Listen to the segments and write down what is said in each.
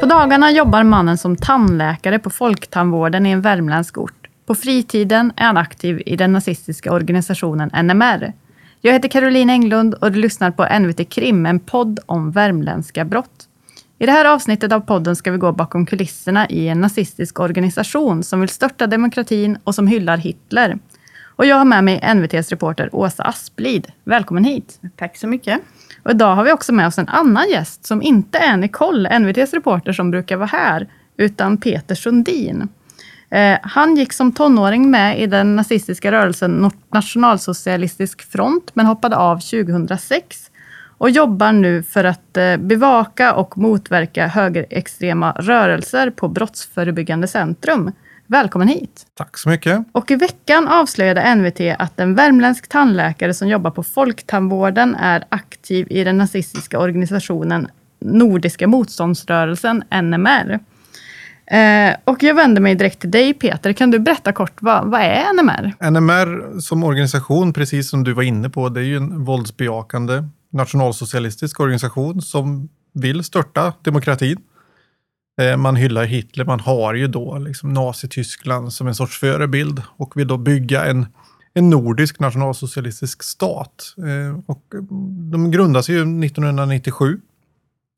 På dagarna jobbar mannen som tandläkare på Folktandvården i en värmländsk ort. På fritiden är han aktiv i den nazistiska organisationen NMR. Jag heter Caroline Englund och du lyssnar på NVT Krim, en podd om värmländska brott. I det här avsnittet av podden ska vi gå bakom kulisserna i en nazistisk organisation som vill störta demokratin och som hyllar Hitler. Och jag har med mig NVTs reporter Åsa Asplid. Välkommen hit! Tack så mycket. Och idag har vi också med oss en annan gäst som inte är Nicole, NVTs reporter som brukar vara här, utan Peter Sundin. Eh, han gick som tonåring med i den nazistiska rörelsen Nationalsocialistisk front, men hoppade av 2006 och jobbar nu för att eh, bevaka och motverka högerextrema rörelser på Brottsförebyggande centrum. Välkommen hit! Tack så mycket. Och i veckan avslöjade NVT att en värmländsk tandläkare som jobbar på Folktandvården är aktiv i den nazistiska organisationen Nordiska motståndsrörelsen, NMR. Eh, och jag vänder mig direkt till dig Peter. Kan du berätta kort, vad, vad är NMR? NMR som organisation, precis som du var inne på, det är ju en våldsbejakande nationalsocialistisk organisation som vill störta demokratin. Eh, man hyllar Hitler, man har ju då liksom Nazityskland som en sorts förebild och vill då bygga en, en nordisk nationalsocialistisk stat. Eh, och de grundas ju 1997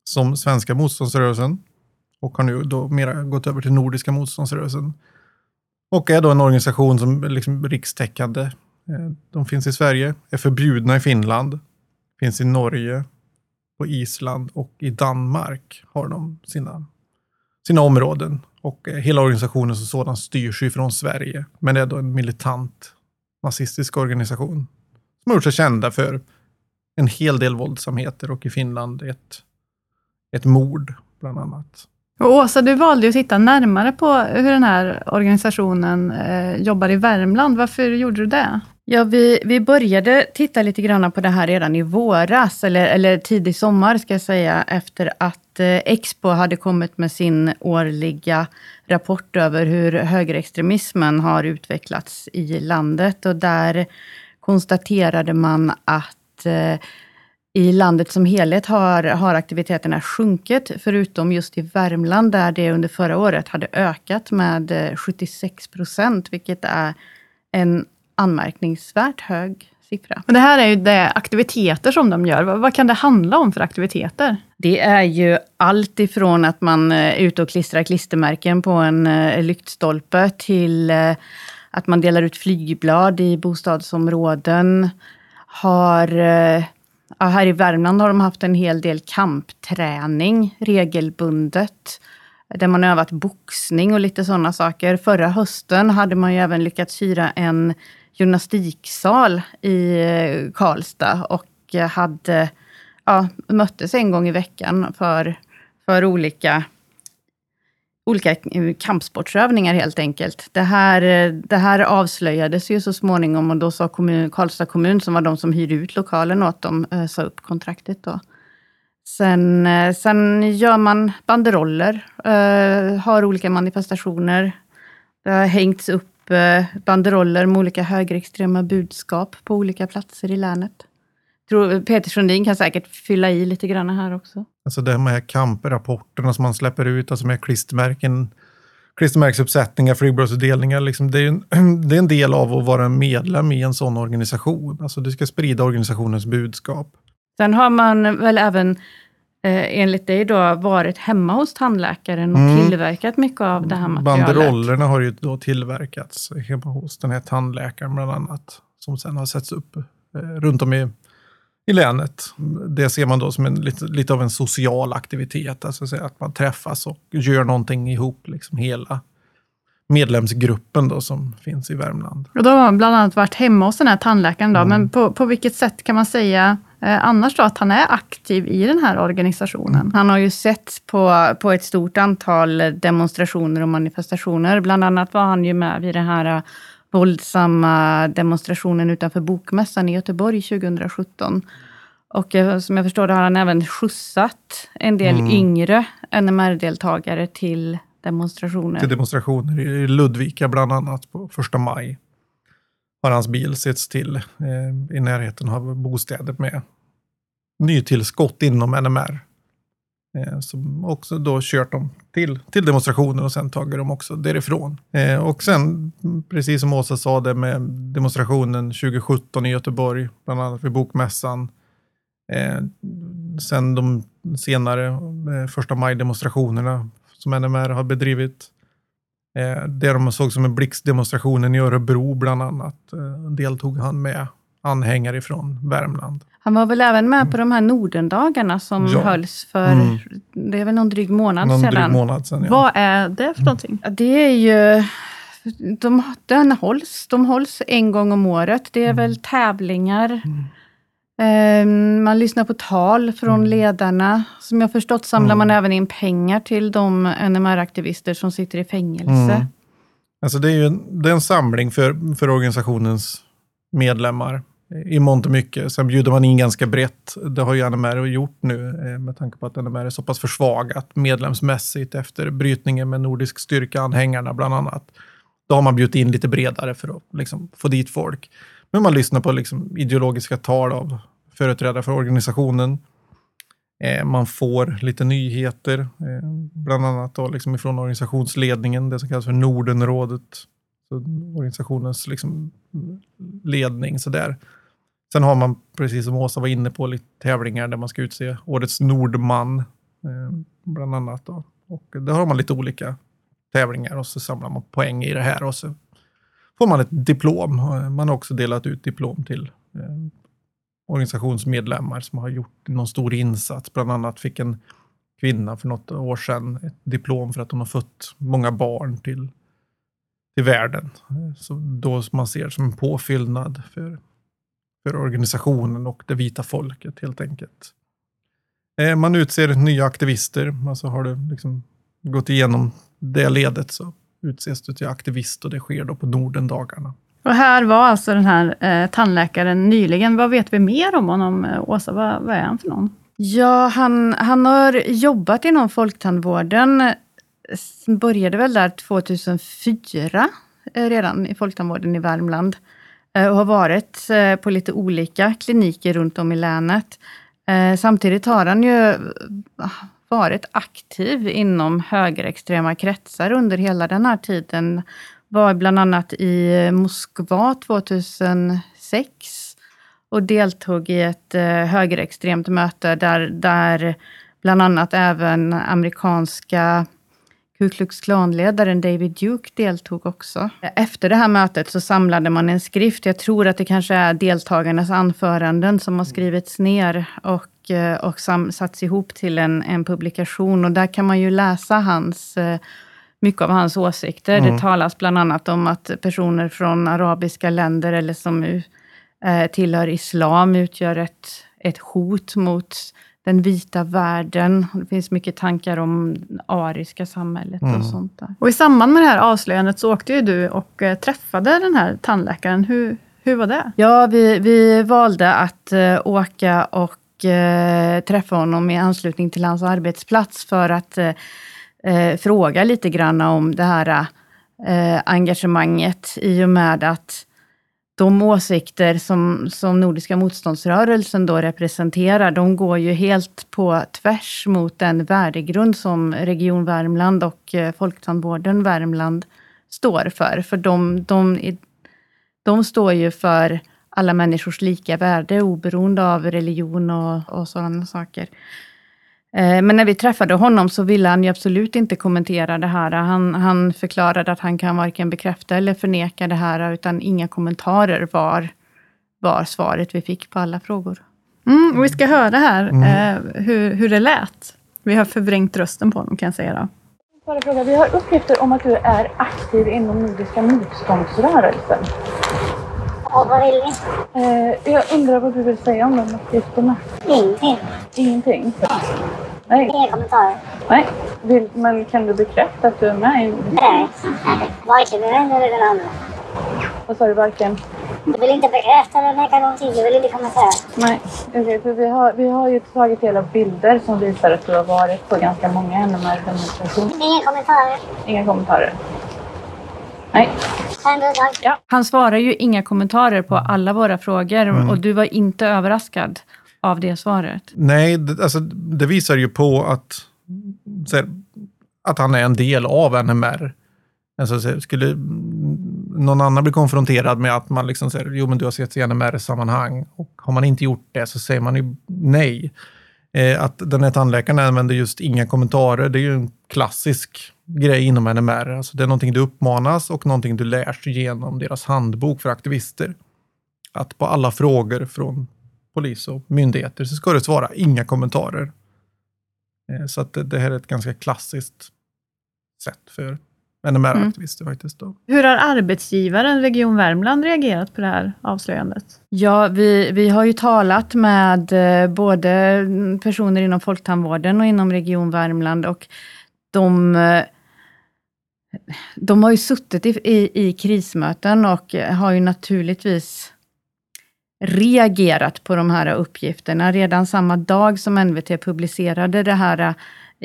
som svenska motståndsrörelsen och har nu då mera gått över till Nordiska motståndsrörelsen. Och är då en organisation som är liksom rikstäckande. Eh, de finns i Sverige, är förbjudna i Finland, finns i Norge, på Island och i Danmark har de sina, sina områden. Och eh, hela organisationen som sådan styrs ju från Sverige, men det är då en militant nazistisk organisation som har gjort sig kända för en hel del våldsamheter och i Finland ett, ett mord bland annat. Och Åsa, du valde att titta närmare på hur den här organisationen eh, jobbar i Värmland. Varför gjorde du det? Ja, vi, vi började titta lite grann på det här redan i våras, eller, eller tidig sommar ska jag säga, efter att eh, Expo hade kommit med sin årliga rapport över hur högerextremismen har utvecklats i landet. Och där konstaterade man att eh, i landet som helhet har, har aktiviteterna sjunkit, förutom just i Värmland, där det under förra året hade ökat med eh, 76 procent, vilket är en anmärkningsvärt hög siffra. Men det här är ju de aktiviteter som de gör. Vad, vad, kan det handla om för aktiviteter? Det är ju allt ifrån att man är ute och klistrar klistermärken på en uh, lyktstolpe, till uh, att man delar ut flygblad i bostadsområden, har Ja, här i Värmland har de haft en hel del kampträning regelbundet. Där man övat boxning och lite sådana saker. Förra hösten hade man ju även lyckats hyra en gymnastiksal i eh, Karlstad och hade, ja, möttes en gång i veckan för, för olika olika kampsportsövningar helt enkelt. Det här, det här avslöjades ju så småningom och då sa kommun, Karlstad kommun, som var de som hyrde ut lokalen åt dem, eh, sa upp kontraktet då. Sen, eh, sen gör man banderoller, har olika manifestationer. Det har hängts upp banderoller med olika högerextrema budskap på olika platser i länet tror Peter Sundin kan säkert fylla i lite grann här också. Alltså de här kamprapporterna som man släpper ut, alltså med klistermärken, klistermärksuppsättningar, flygbladsutdelningar. Liksom, det, är en, det är en del av att vara medlem i en sån organisation. Alltså du ska sprida organisationens budskap. Sen har man väl även eh, enligt dig då varit hemma hos tandläkaren och mm. tillverkat mycket av det här materialet. Banderollerna har ju då tillverkats hemma hos den här tandläkaren bland annat. Som sen har setts upp eh, runt om i i länet. Det ser man då som en, lite, lite av en social aktivitet, alltså att man träffas och gör någonting ihop, liksom hela medlemsgruppen då som finns i Värmland. Och då har man bland annat varit hemma hos den här tandläkaren. Då. Mm. Men på, på vilket sätt kan man säga annars då att han är aktiv i den här organisationen? Han har ju sett på, på ett stort antal demonstrationer och manifestationer. Bland annat var han ju med vid den här våldsamma demonstrationen utanför Bokmässan i Göteborg 2017. Och eh, som jag förstår det har han även skjutsat en del mm. yngre NMR-deltagare till demonstrationer. Till demonstrationer i Ludvika bland annat på första maj har hans bil setts till eh, i närheten av bostäder med nytillskott inom NMR. Eh, som också då kört dem till, till demonstrationer och sen tagit dem också därifrån. Eh, och sen, precis som Åsa sa det med demonstrationen 2017 i Göteborg, bland annat vid Bokmässan. Eh, sen de senare eh, första maj-demonstrationerna som NMR har bedrivit. Eh, det de såg som en blixtdemonstrationen i Örebro bland annat eh, deltog han med anhängare från Värmland. Han var väl även med på de här Nordendagarna som Ja. hölls för, Mm. det är väl någon dryg månad Någon sedan. dryg månad sedan. Ja. Vad är det för någonting? Ja, Det är ju... De, den hålls, de hålls en gång om året. Det är Mm. väl tävlingar. Eh, man lyssnar på tal från Mm. ledarna. Som jag förstått samlar Mm. man även in pengar till de NMR-aktivister som sitter i fängelse. Mm. Alltså det är ju en, det är en samling för, för organisationens medlemmar i mångt och mycket. Sen bjuder man in ganska brett. Det har ju NMR gjort nu eh, med tanke på att NMR är så pass försvagat medlemsmässigt efter brytningen med Nordisk styrka-anhängarna bland annat. Då har man bjudit in lite bredare för att liksom, få dit folk. Men man lyssnar på liksom, ideologiska tal av företrädare för organisationen. Eh, man får lite nyheter, eh, bland annat då, liksom ifrån organisationsledningen, det som kallas för Nordenrådet. Så organisationens liksom, ledning. Så där. Sen har man, precis som Åsa var inne på, lite tävlingar där man ska utse årets Nordman, eh, bland annat. Då. Och där har man lite olika tävlingar och så samlar man poäng i det här och så får man ett diplom. Man har också delat ut diplom till organisationsmedlemmar som har gjort någon stor insats. Bland annat fick en kvinna för något år sedan ett diplom för att hon har fött många barn till, till världen. Så då man ser som en påfyllnad för, för organisationen och det vita folket helt enkelt. Eh, man utser nya aktivister, alltså har du liksom gått igenom det ledet så utses du till aktivist och det sker då på Nordendagarna. Och här var alltså den här eh, tandläkaren nyligen. Vad vet vi mer om honom, eh, Åsa? Vad, vad är han för någon? Ja, han, han har jobbat inom folktandvården. Eh, började väl där 2004 eh, redan i folktandvården i Värmland. Eh, Och har varit eh, på lite olika kliniker runt om i länet. Samtidigt har han ju varit aktiv inom högerextrema kretsar under hela den här tiden. Var bland annat i Moskva 2006 och deltog i ett eh, högerextremt möte där, där bland annat även amerikanska Ku Klux Klan-ledaren David Duke deltog också. Efter det här mötet så samlade man en skrift. Jag tror att det kanske är deltagarnas anföranden som har skrivits ner och, eh, och sam, satts ihop till en, en publikation. Och där kan man ju läsa hans, eh, mycket av hans åsikter. Mm. Det talas bland annat om att personer från arabiska länder eller som eh, tillhör islam utgör ett, ett hot mot den vita världen. Det finns mycket tankar om ariska samhället Mm. och sånt där. Och i samband med det här avslöjandet så åkte ju du och eh, träffade den här tandläkaren. Hur, hur var det? Ja, vi, vi valde att eh, åka och träffa honom i anslutning till hans arbetsplats för att eh, fråga lite grann om det här eh, engagemanget i och med att de åsikter som, som Nordiska motståndsrörelsen då representerar, de går ju helt på tvärs mot den värdegrund som Region Värmland och eh, Folktandvården Värmland står för. För de, de, de står ju för alla människors lika värde oberoende av religion och, och sådana saker. Eh, Men när vi träffade honom så ville han ju absolut inte kommentera det här. Han, han förklarade att han kan varken bekräfta eller förneka det här, utan inga kommentarer var, var svaret vi fick på alla frågor. Mm, och vi ska höra här Mm. eh, hur, hur det lät. Vi har förvrängt rösten på honom kan jag säga. Då. Bara fråga, vi har uppgifter om att du är aktiv inom Nordiska motståndsrörelsen. Ja, vad vill ni? Eh, jag undrar vad du vill säga om de uppgifterna? Ingenting. Ingenting? Nej. Inga kommentarer. Nej. Vill, men kan du bekräfta att du är med i... Nej. Varken den ena eller den andra. Vad sa du? Varken? Du vill inte bekräfta eller neka någonting. Du vill inte kommentera. Nej. Okej, för vi har, vi har ju tagit del av bilder som visar att du har varit på ganska många NMR-demonstrationer. Inga kommentarer. Inga kommentarer? Nej. Dag. Han svarar ju inga kommentarer på alla våra frågor Mm. och du var inte överraskad av det svaret. Nej, det, alltså, det visar ju på att, så här, att han är en del av NMR. Alltså, så här, skulle någon annan bli konfronterad med att man liksom säger, jo men du har sett i NMR-sammanhang och har man inte gjort det så säger man ju nej. Eh, att den här tandläkaren använder just inga kommentarer, det är ju en klassisk grej inom NMR. Alltså, det är någonting du uppmanas och någonting du lärs genom deras handbok för aktivister. Att på alla frågor från polis och myndigheter så ska det svara inga kommentarer. Eh, Så att det, här är ett ganska klassiskt sätt för NMR-aktivister faktiskt. Då. Hur har arbetsgivaren Region Värmland reagerat på det här avslöjandet? Ja, vi, vi har ju talat med eh, både personer inom Folktandvården och inom Region Värmland och de, eh, de har ju suttit i, i, i krismöten och har ju naturligtvis reagerat på de här uppgifterna. Redan samma dag som NVT publicerade det här eh,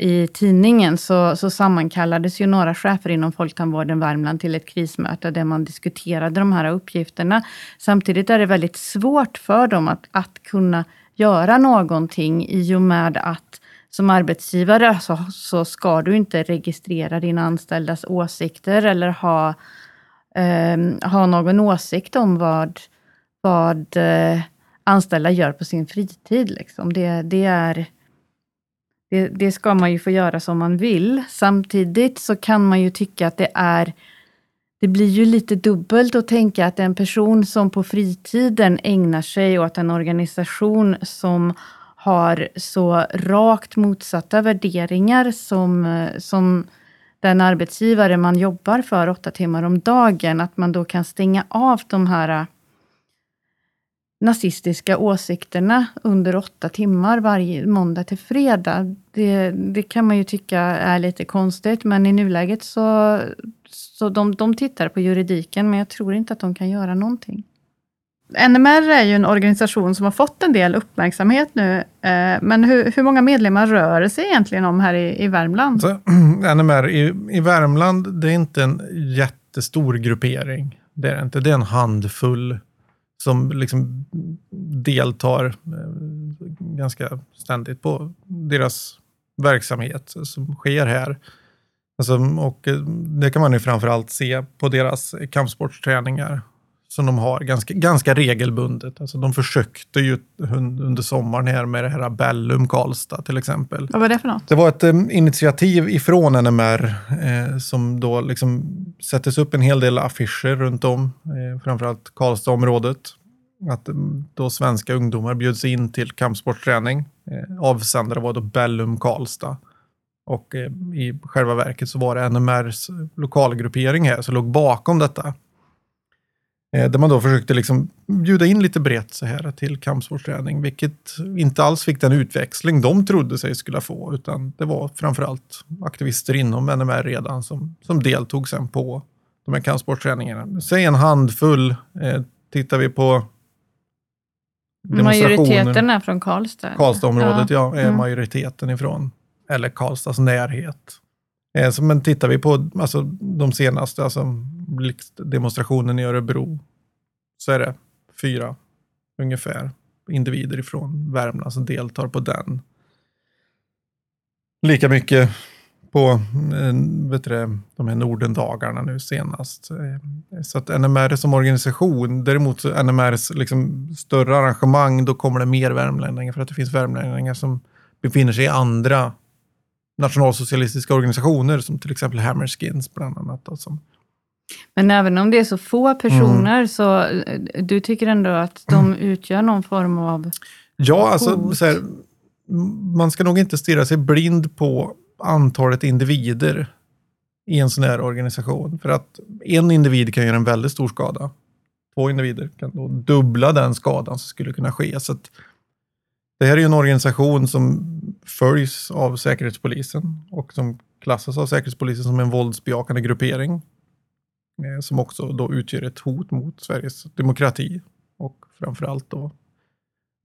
i tidningen så, så sammankallades ju några chefer inom Folktandvården Värmland till ett krismöte där man diskuterade de här uppgifterna. Samtidigt är det väldigt svårt för dem att, att kunna göra någonting i och med att som arbetsgivare så, så ska du inte registrera dina anställdas åsikter eller ha, eh, ha någon åsikt om vad, vad eh, anställda gör på sin fritid. Liksom. Det, det, är, det, det ska man ju få göra som man vill. Samtidigt så kan man ju tycka att det är det blir ju lite dubbelt att tänka att en person som på fritiden ägnar sig åt en organisation som har så rakt motsatta värderingar som, eh, som den arbetsgivare man jobbar för åtta timmar om dagen, att man då kan stänga av de här eh, nazistiska åsikterna under åtta timmar varje måndag till fredag. Det, det kan man ju tycka är lite konstigt, men i nuläget så, så de, de tittar på juridiken, men jag tror inte att de kan göra någonting. NMR är ju en organisation som har fått en del uppmärksamhet nu. Eh, men hur, hur många medlemmar rör det sig egentligen om här i, i Värmland? Så, NMR i, i Värmland, det är inte en jättestor gruppering. Det är det inte. Det är en handfull som liksom deltar eh, ganska ständigt på deras verksamhet som sker här. Alltså, och eh, det kan man ju framförallt se på deras kampsportsträningar som de har ganska, ganska regelbundet. Alltså, de försökte ju un- under sommaren här med det här Bellum Karlstad till exempel. Vad var det för något? Det var ett eh, initiativ ifrån NMR eh, som då liksom sättes upp en hel del affischer runt om, eh, framförallt Karlstadområdet. Att eh, då svenska ungdomar bjöds in till kampsportsträning. Eh, avsändare var då Bellum Karlstad. Och eh, i själva verket så var det NMRs lokalgruppering här som låg bakom detta. Eh, där man då försökte liksom bjuda in lite brett så här till kampsportsträning, vilket inte alls fick den utväxling de trodde sig skulle få, utan det var framförallt aktivister inom NMR redan som, som deltog sen på de här kampsportsträningarna. Säg en handfull, eh, tittar vi på demonstrationer. Majoriteten är från Karlstad. Karlstadområdet, ja, är Mm. majoriteten ifrån. Eller Karlstads närhet. Eh, så, men tittar vi på alltså, de senaste, alltså demonstrationen i Örebro, så är det fyra ungefär individer ifrån Värmland som deltar på den. Lika mycket på eh, vet du de här Nordendagarna nu senast. Eh, så att NMR som organisation, däremot så NMRs liksom större arrangemang, då kommer det mer värmlänningar för att det finns värmlänningar som befinner sig i andra nationalsocialistiska organisationer som till exempel Hammerskins bland annat. Då, som, Men även om det är så få personer Mm. så eh, du tycker ändå att de utgör någon form av... Ja, alltså Coolt. så här, man ska nog inte stirra sig blind på antalet individer i en sån här organisation. För att en individ kan göra en väldigt stor skada. Två individer kan då dubbla den skadan som skulle kunna ske. Så att det här är ju en organisation som följs av Säkerhetspolisen och som klassas av Säkerhetspolisen som en våldsbejakande gruppering. Eh, som också då utgör ett hot mot Sveriges demokrati och framförallt då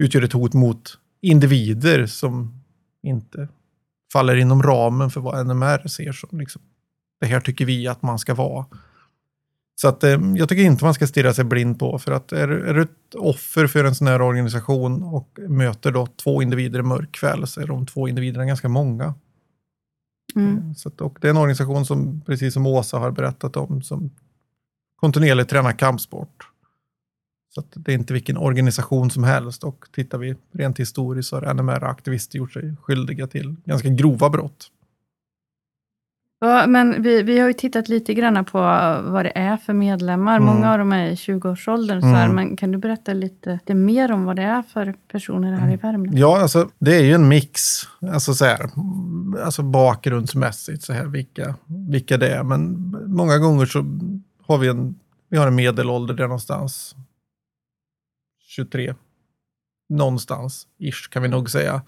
utgör ett hot mot individer som inte faller inom ramen för vad NMR ser som liksom, det här tycker vi att man ska vara. Så att, eh, jag tycker inte man ska stirra sig blind på, för att är, är du ett offer för en sån här organisation och möter då två individer i mörk kväll, så är de två individerna ganska många. Mm. Så att, och det är en organisation som, precis som Åsa har berättat om, som kontinuerligt tränar kampsport. Så det är inte vilken organisation som helst. Och tittar vi rent historiskt så har NMR-aktivister gjort sig skyldiga till ganska grova brott. Ja, men vi, vi har ju tittat lite grann på vad det är för medlemmar. Mm. Många av dem är i 20-årsåldern. Så här, Mm. men kan du berätta lite, lite mer om vad det är för personer här i Värmland? Ja, alltså det är ju en mix. Alltså så här, alltså bakgrundsmässigt, så här, vilka, vilka det är. Men många gånger så har vi en, vi har en medelålder där någonstans. 23. Någonstans, ish kan vi nog säga.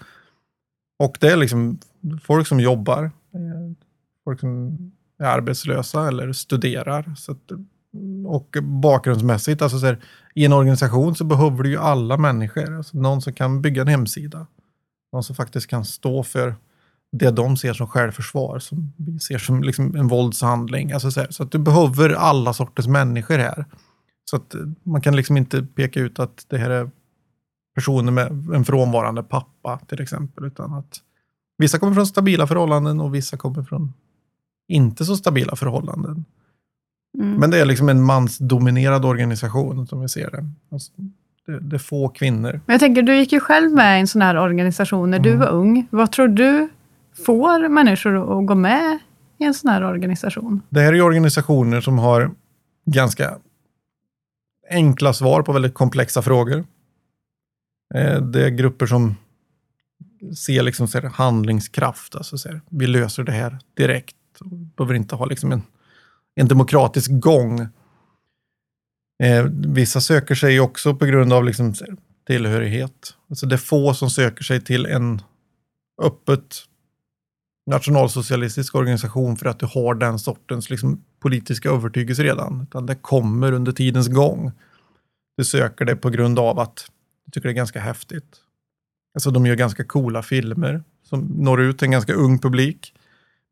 Och det är liksom folk som jobbar. Folk som är arbetslösa eller studerar. Så att, och bakgrundsmässigt, alltså så här, i en organisation så behöver du ju alla människor. Alltså någon som kan bygga en hemsida. Någon som faktiskt kan stå för det de ser som självförsvar, som vi ser som liksom en våldshandling. Alltså så, här, så att du behöver alla sorters människor här. Så att man kan liksom inte peka ut att det här är personer med en frånvarande pappa till exempel. Utan att vissa kommer från stabila förhållanden och vissa kommer från inte så stabila förhållanden. Mm. Men det är liksom en mansdominerad organisation som vi ser det. Alltså, det, det är få kvinnor. Men jag tänker, du gick ju själv med i en sån här organisation när du Mm. var ung. Vad tror du får människor att gå med i en sån här organisation? Det här är ju organisationer som har ganska enkla svar på väldigt komplexa frågor. Eh, Det är grupper som ser liksom så handlingskraft. Alltså så vi löser det här direkt. Behöver inte ha liksom en, en demokratisk gång. Eh, vissa söker sig också på grund av liksom tillhörighet. Alltså det är få som söker sig till en öppet nationalsocialistisk organisation för att du har den sortens liksom, politiska övertygelse redan. Utan det kommer under tidens gång. Du söker det på grund av att du tycker det är ganska häftigt. Alltså de gör ganska coola filmer som når ut till en ganska ung publik.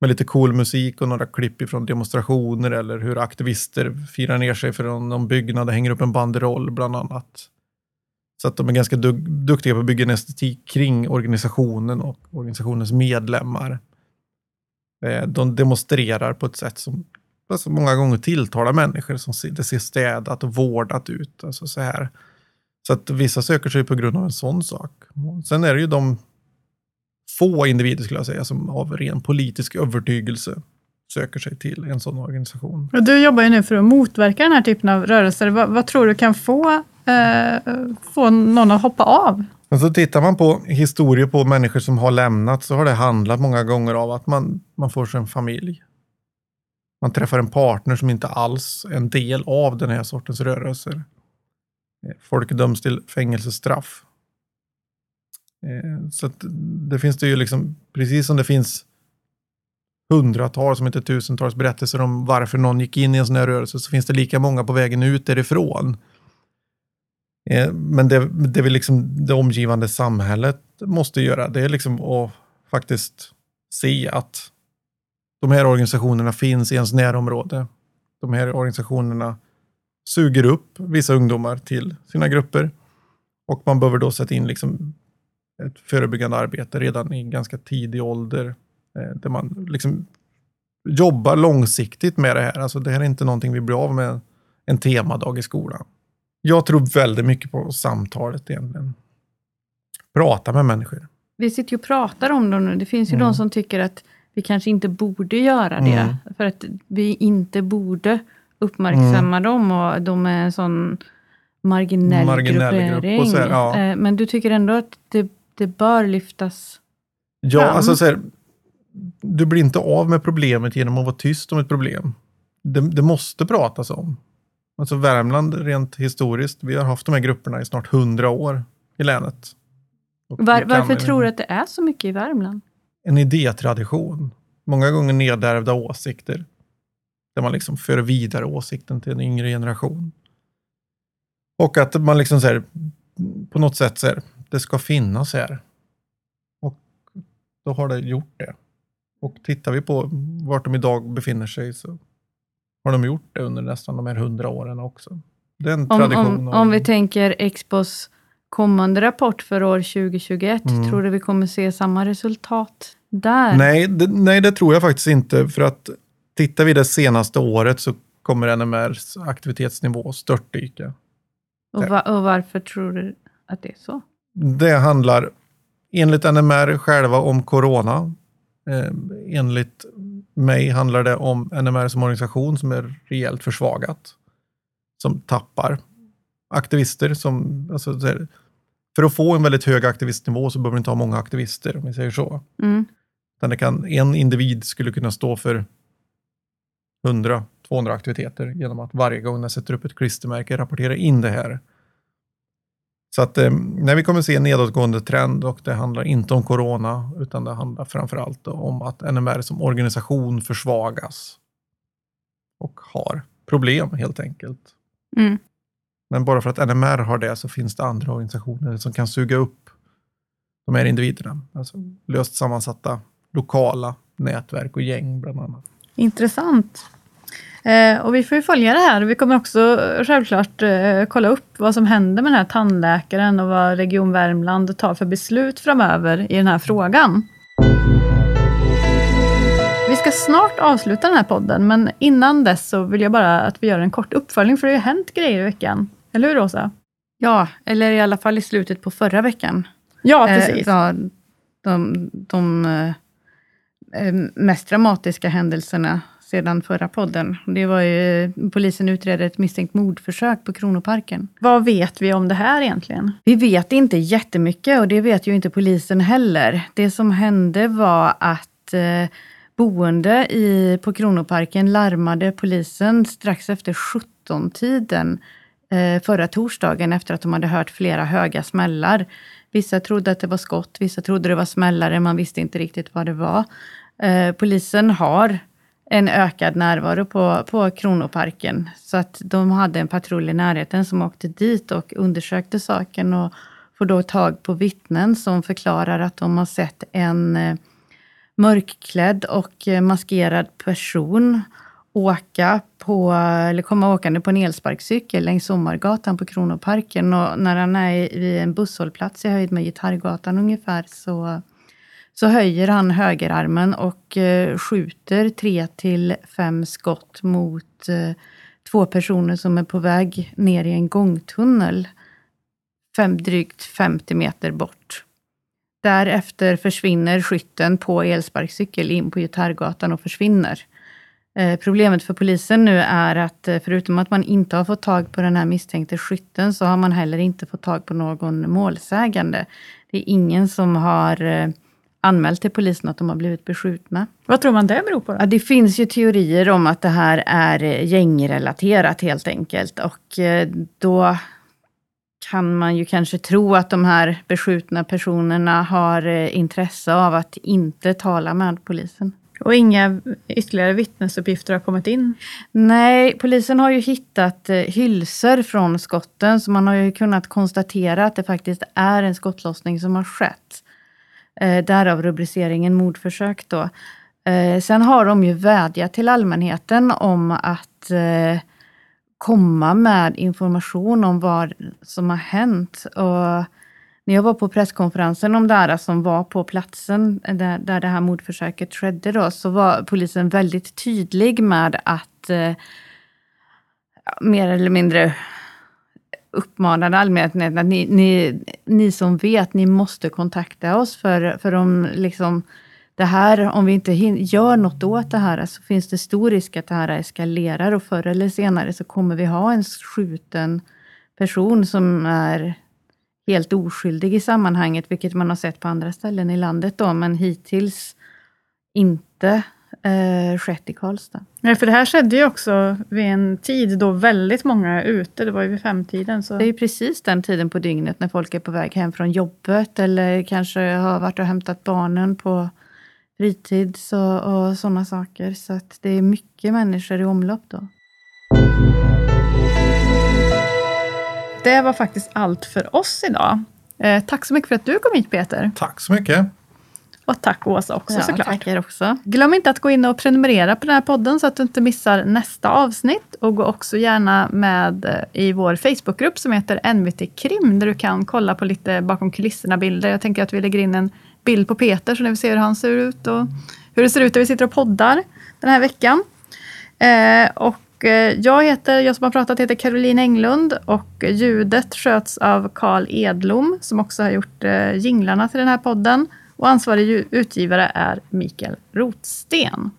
Med lite cool musik och några klipp ifrån demonstrationer eller hur aktivister firar ner sig för någon byggnad och hänger upp en banderoll bland annat. Så att de är ganska du duktiga på att bygga en estetik kring organisationen och organisationens medlemmar. Eh, de demonstrerar på ett sätt som alltså många gånger tilltalar människor som ser, det ser städat och vårdat ut. Alltså så, här. så att vissa söker sig på grund av en sån sak. Sen är det ju de få individer skulle jag säga som av ren politisk övertygelse söker sig till en sån organisation. Och du jobbar ju nu för att motverka den här typen av rörelser. Vad, vad tror du kan få, eh, få någon att hoppa av? Men så tittar man på historier på människor som har lämnat så har det handlat många gånger av att man, man får sig en familj. Man träffar en partner som inte alls är en del av den här sortens rörelser. Eh, Folk döms till fängelsestraff. Eh, Så att det finns det ju liksom, precis som det finns hundratals, om inte tusentals berättelser om varför någon gick in i en sån här rörelse, så finns det lika många på vägen ut därifrån. Eh, men det, det, vill liksom, det omgivande samhället måste göra, det är liksom att faktiskt se att de här organisationerna finns i ens närområde. De här organisationerna suger upp vissa ungdomar till sina grupper. Och man behöver då sätta in liksom ett förebyggande arbete redan i ganska tidig ålder. eh, Där man liksom jobbar långsiktigt med det här. Alltså det här är inte någonting vi blir av med en temadag i skolan. Jag tror väldigt mycket på samtalet egentligen. Prata med människor. Vi sitter ju och pratar om det nu. Det finns ju Mm. de som tycker att vi kanske inte borde göra det. Mm. För att vi inte borde uppmärksamma Mm. dem och de är en sån marginell, Marginell grupp gruppering. här, ja. Eh, Men du tycker ändå att det, det bör lyftas Ja, fram. alltså så här, du blir inte av med problemet genom att vara tyst om ett problem. Det, det måste pratas om. Alltså Värmland rent historiskt, vi har haft de här grupperna i snart hundra år i länet. Var, varför tror du att det är så mycket i Värmland? En idétradition. Många gånger nedärvda åsikter. Där man liksom för vidare åsikten till en yngre generation. Och att man liksom så här, på något sätt så här, det ska finnas här. Och då har det gjort det. Och tittar vi på vart de idag befinner sig så har de gjort det under nästan de här hundra åren också. Det är en Om, tradition. om, av- om vi tänker Expos kommande rapport för år 2021, Mm. tror du vi kommer se samma resultat där? nej, det, nej, det tror jag faktiskt inte. För att tittar vi det senaste året så kommer NMRs aktivitetsnivå störtdyka. Och, va, och varför tror du att det är så? Det handlar enligt NMR själva om corona. Eh, enligt mig handlar det om NMR som organisation som är rejält försvagat. Som tappar aktivister. Som, alltså, för att få en väldigt hög aktivistnivå så behöver du inte ha många aktivister, om vi säger så. Mm. Det kan, en individ skulle kunna stå för 100-200 aktiviteter genom att varje gång den sätter upp ett klistermärke rapportera in det här. Så att eh, när vi kommer se en nedåtgående trend och det handlar inte om corona utan det handlar framförallt om att NMR som organisation försvagas och har problem helt enkelt. Mm. Men bara för att NMR har det så finns det andra organisationer som kan suga upp de här individerna. Alltså löst sammansatta lokala nätverk och gäng bland annat. Intressant. Eh, och vi får ju följa det här. Vi kommer också eh, självklart eh, kolla upp vad som händer med den här tandläkaren och vad Region Värmland tar för beslut framöver i den här frågan. Vi ska snart avsluta den här podden, men innan dess så vill jag bara att vi gör en kort uppföljning, för det har ju hänt grejer i veckan. Eller hur Åsa? Ja, eller i alla fall i slutet på förra veckan. Ja, Eh, precis. ja, de de eh, eh, mest dramatiska händelserna sedan förra podden. Det var ju polisen utredde ett misstänkt mordförsök på Kronoparken. Vad vet vi om det här egentligen? Vi vet inte jättemycket och det vet ju inte polisen heller. Det som hände var att eh, boende i, på Kronoparken larmade polisen strax efter 17-tiden eh, förra torsdagen efter att de hade hört flera höga smällar. Vissa trodde att det var skott, vissa trodde det var smällare, man visste inte riktigt vad det var. Eh, polisen har en ökad närvaro på, på Kronoparken. Så att de hade en patrull i närheten som åkte dit och undersökte saken och får då tag på vittnen som förklarar att de har sett en eh, mörkklädd och eh, maskerad person åka på, eller komma åkande på en elsparkcykel längs Sommargatan på Kronoparken. Och när han är vid en busshållplats i höjd med Gitarrgatan ungefär så, så höjer han högerarmen och eh, skjuter tre till fem skott mot eh, två personer som är på väg ner i en gångtunnel fem, drygt 50 meter bort. Därefter försvinner skytten på elsparkcykel in på Gitarrgatan och försvinner. Eh, problemet för polisen nu är att eh, förutom att man inte har fått tag på den här misstänkte skytten så har man heller inte fått tag på någon målsägande. Det är ingen som har eh, anmält till polisen att de har blivit beskjutna. Vad tror man det beror på? Ja, Då? det finns ju teorier om att det här är eh, gängrelaterat helt enkelt. Och eh, då kan man ju kanske tro att de här beskjutna personerna har eh, intresse av att inte tala med polisen. Och inga ytterligare vittnesuppgifter har kommit in? Nej, polisen har ju hittat hylsor från skotten, så man har ju kunnat konstatera att det faktiskt är en skottlossning som har skett. Eh, därav rubriceringen mordförsök då. Eh, sen har de ju vädjat till allmänheten om att eh, komma med information om vad som har hänt. Och när jag var på presskonferensen om det här som var på platsen där, där det här mordförsöket skedde då, så var polisen väldigt tydlig med att eh, mer eller mindre uppmanade allmänheten att ni, ni, ni som vet, ni måste kontakta oss för, för om liksom det här, om vi inte hin- gör något åt det här så finns det stor risk att det här eskalerar och förr eller senare så kommer vi ha en skjuten person som är helt oskyldig i sammanhanget, vilket man har sett på andra ställen i landet då, men hittills inte eh, skett i Karlstad. Nej, för det här skedde ju också vid en tid då väldigt många är ute. Det var ju vid femtiden. Så. Det är ju precis den tiden på dygnet när folk är på väg hem från jobbet eller kanske har varit och hämtat barnen på fritids och, och sådana saker. Så att det är mycket människor i omlopp då. Det var faktiskt allt för oss idag. Eh, tack så mycket för att du kom hit Peter. Tack så mycket. Och tack Åsa också Ja, såklart. tackar också. Glöm inte att gå in och prenumerera på den här podden så att du inte missar nästa avsnitt. Och gå också gärna med eh, i vår Facebookgrupp som heter NVT Krim där du kan kolla på lite bakom kulisserna-bilder. Jag tänker att vi lägger in en bild på Peter så ni får se hur han ser ut och hur det ser ut där vi sitter och poddar den här veckan. Eh, och eh, jag heter, jag som har pratat heter Caroline Englund och ljudet sköts av Karl Edlom som också har gjort eh, jinglarna till den här podden. Och ansvarig utgivare är Mikael Rotsten.